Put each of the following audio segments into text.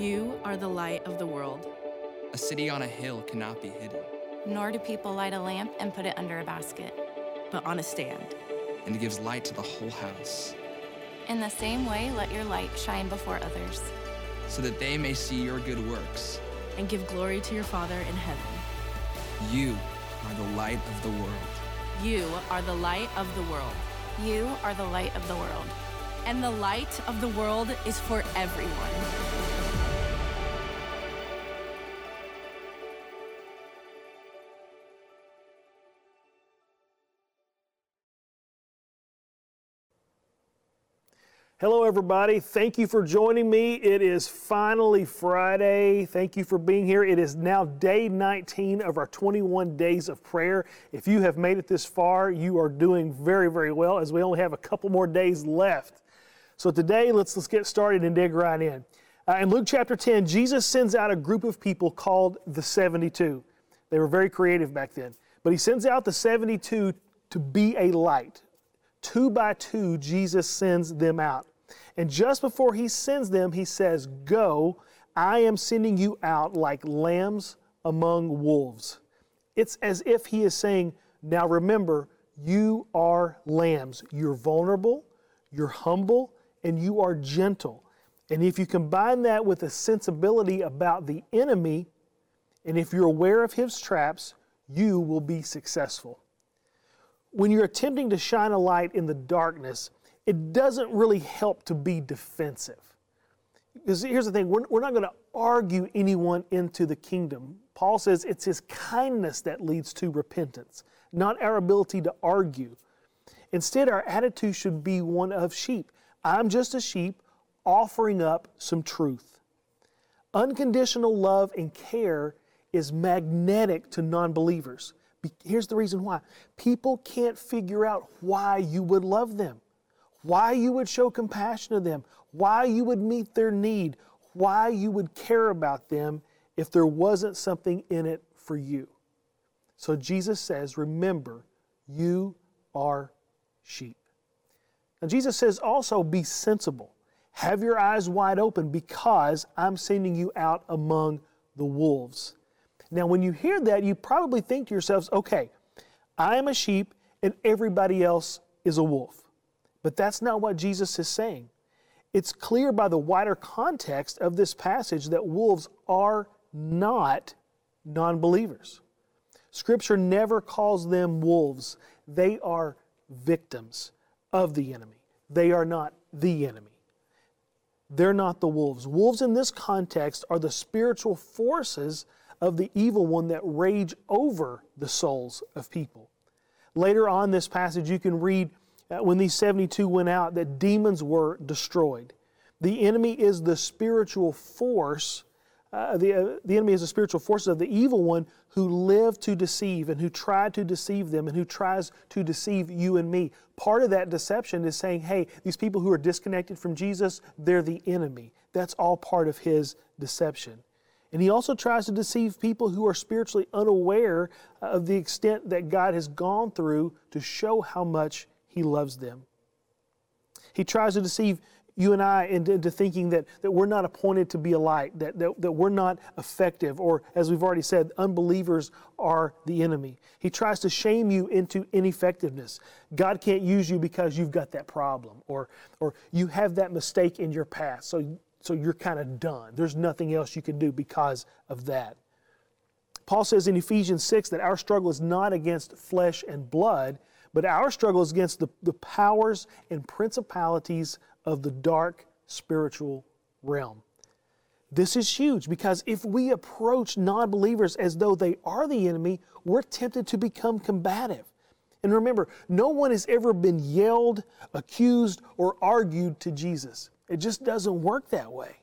You are the light of the world. A city on a hill cannot be hidden. Nor do people light a lamp and put it under a basket, but on a stand. And it gives light to the whole house. In the same way, let your light shine before others, so that they may see your good works and give glory to your Father in heaven. You are the light of the world. You are the light of the world. You are the light of the world. And the light of the world is for everyone. Hello, everybody. Thank you for joining me. It is finally Friday. Thank you for being here. It is now day 19 of our 21 days of prayer. If you have made it this far, you are doing very, very well as we only have a couple more days left. So today, let's, let's get started and dig right in. Uh, in Luke chapter 10, Jesus sends out a group of people called the 72. They were very creative back then. But he sends out the 72 to be a light. Two by two, Jesus sends them out. And just before he sends them, he says, Go, I am sending you out like lambs among wolves. It's as if he is saying, Now remember, you are lambs. You're vulnerable, you're humble, and you are gentle. And if you combine that with a sensibility about the enemy, and if you're aware of his traps, you will be successful. When you're attempting to shine a light in the darkness, it doesn't really help to be defensive. Because here's the thing we're, we're not going to argue anyone into the kingdom. Paul says it's his kindness that leads to repentance, not our ability to argue. Instead, our attitude should be one of sheep. I'm just a sheep offering up some truth. Unconditional love and care is magnetic to non believers. Here's the reason why people can't figure out why you would love them why you would show compassion to them, why you would meet their need, why you would care about them if there wasn't something in it for you. So Jesus says, Remember, you are sheep. Now, Jesus says also, Be sensible. Have your eyes wide open because I'm sending you out among the wolves. Now, when you hear that, you probably think to yourselves, okay, I am a sheep and everybody else is a wolf. But that's not what Jesus is saying. It's clear by the wider context of this passage that wolves are not non believers. Scripture never calls them wolves, they are victims of the enemy. They are not the enemy. They're not the wolves. Wolves in this context are the spiritual forces of the evil one that rage over the souls of people. Later on this passage, you can read when these 72 went out that demons were destroyed. The enemy is the spiritual force, uh, the, uh, the enemy is the spiritual forces of the evil one who live to deceive and who try to deceive them and who tries to deceive you and me. Part of that deception is saying, hey, these people who are disconnected from Jesus, they're the enemy. That's all part of his deception. And he also tries to deceive people who are spiritually unaware of the extent that God has gone through to show how much he loves them. He tries to deceive you and I into, into, thinking that, that we're not appointed to be a light, that, that, that we're not effective, or as we've already said, unbelievers are the enemy. He tries to shame you into ineffectiveness. God can't use you because you've got that problem, or, or you have that mistake in your past, so, so you're kind of done. There's nothing else you can do because of that. Paul says in Ephesians 6 that our struggle is not against flesh and blood, but our struggle is against the, the powers and principalities of the dark spiritual realm. This is huge because if we approach non believers as though they are the enemy, we're tempted to become combative. And remember, no one has ever been yelled, accused, or argued to Jesus. It just doesn't work that way.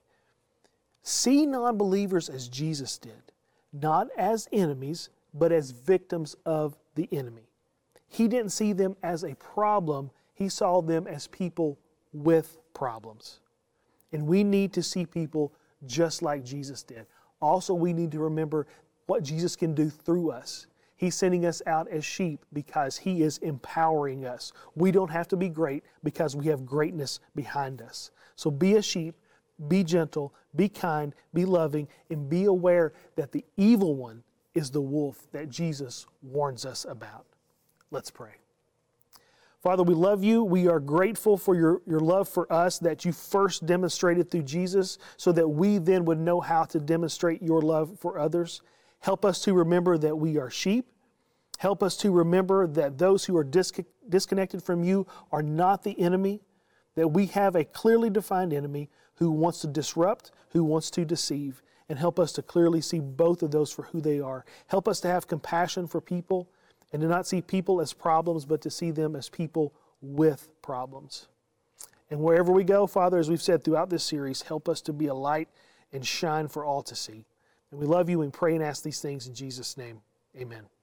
See non believers as Jesus did, not as enemies, but as victims of the enemy. He didn't see them as a problem, he saw them as people with problems. And we need to see people just like Jesus did. Also, we need to remember what Jesus can do through us. He's sending us out as sheep because He is empowering us. We don't have to be great because we have greatness behind us. So be a sheep, be gentle, be kind, be loving, and be aware that the evil one is the wolf that Jesus warns us about. Let's pray. Father, we love you. We are grateful for your, your love for us that you first demonstrated through Jesus so that we then would know how to demonstrate your love for others. Help us to remember that we are sheep. Help us to remember that those who are disconnected from you are not the enemy, that we have a clearly defined enemy who wants to disrupt, who wants to deceive, and help us to clearly see both of those for who they are. Help us to have compassion for people and to not see people as problems, but to see them as people with problems. And wherever we go, Father, as we've said throughout this series, help us to be a light and shine for all to see. And we love you and pray and ask these things in Jesus' name. Amen.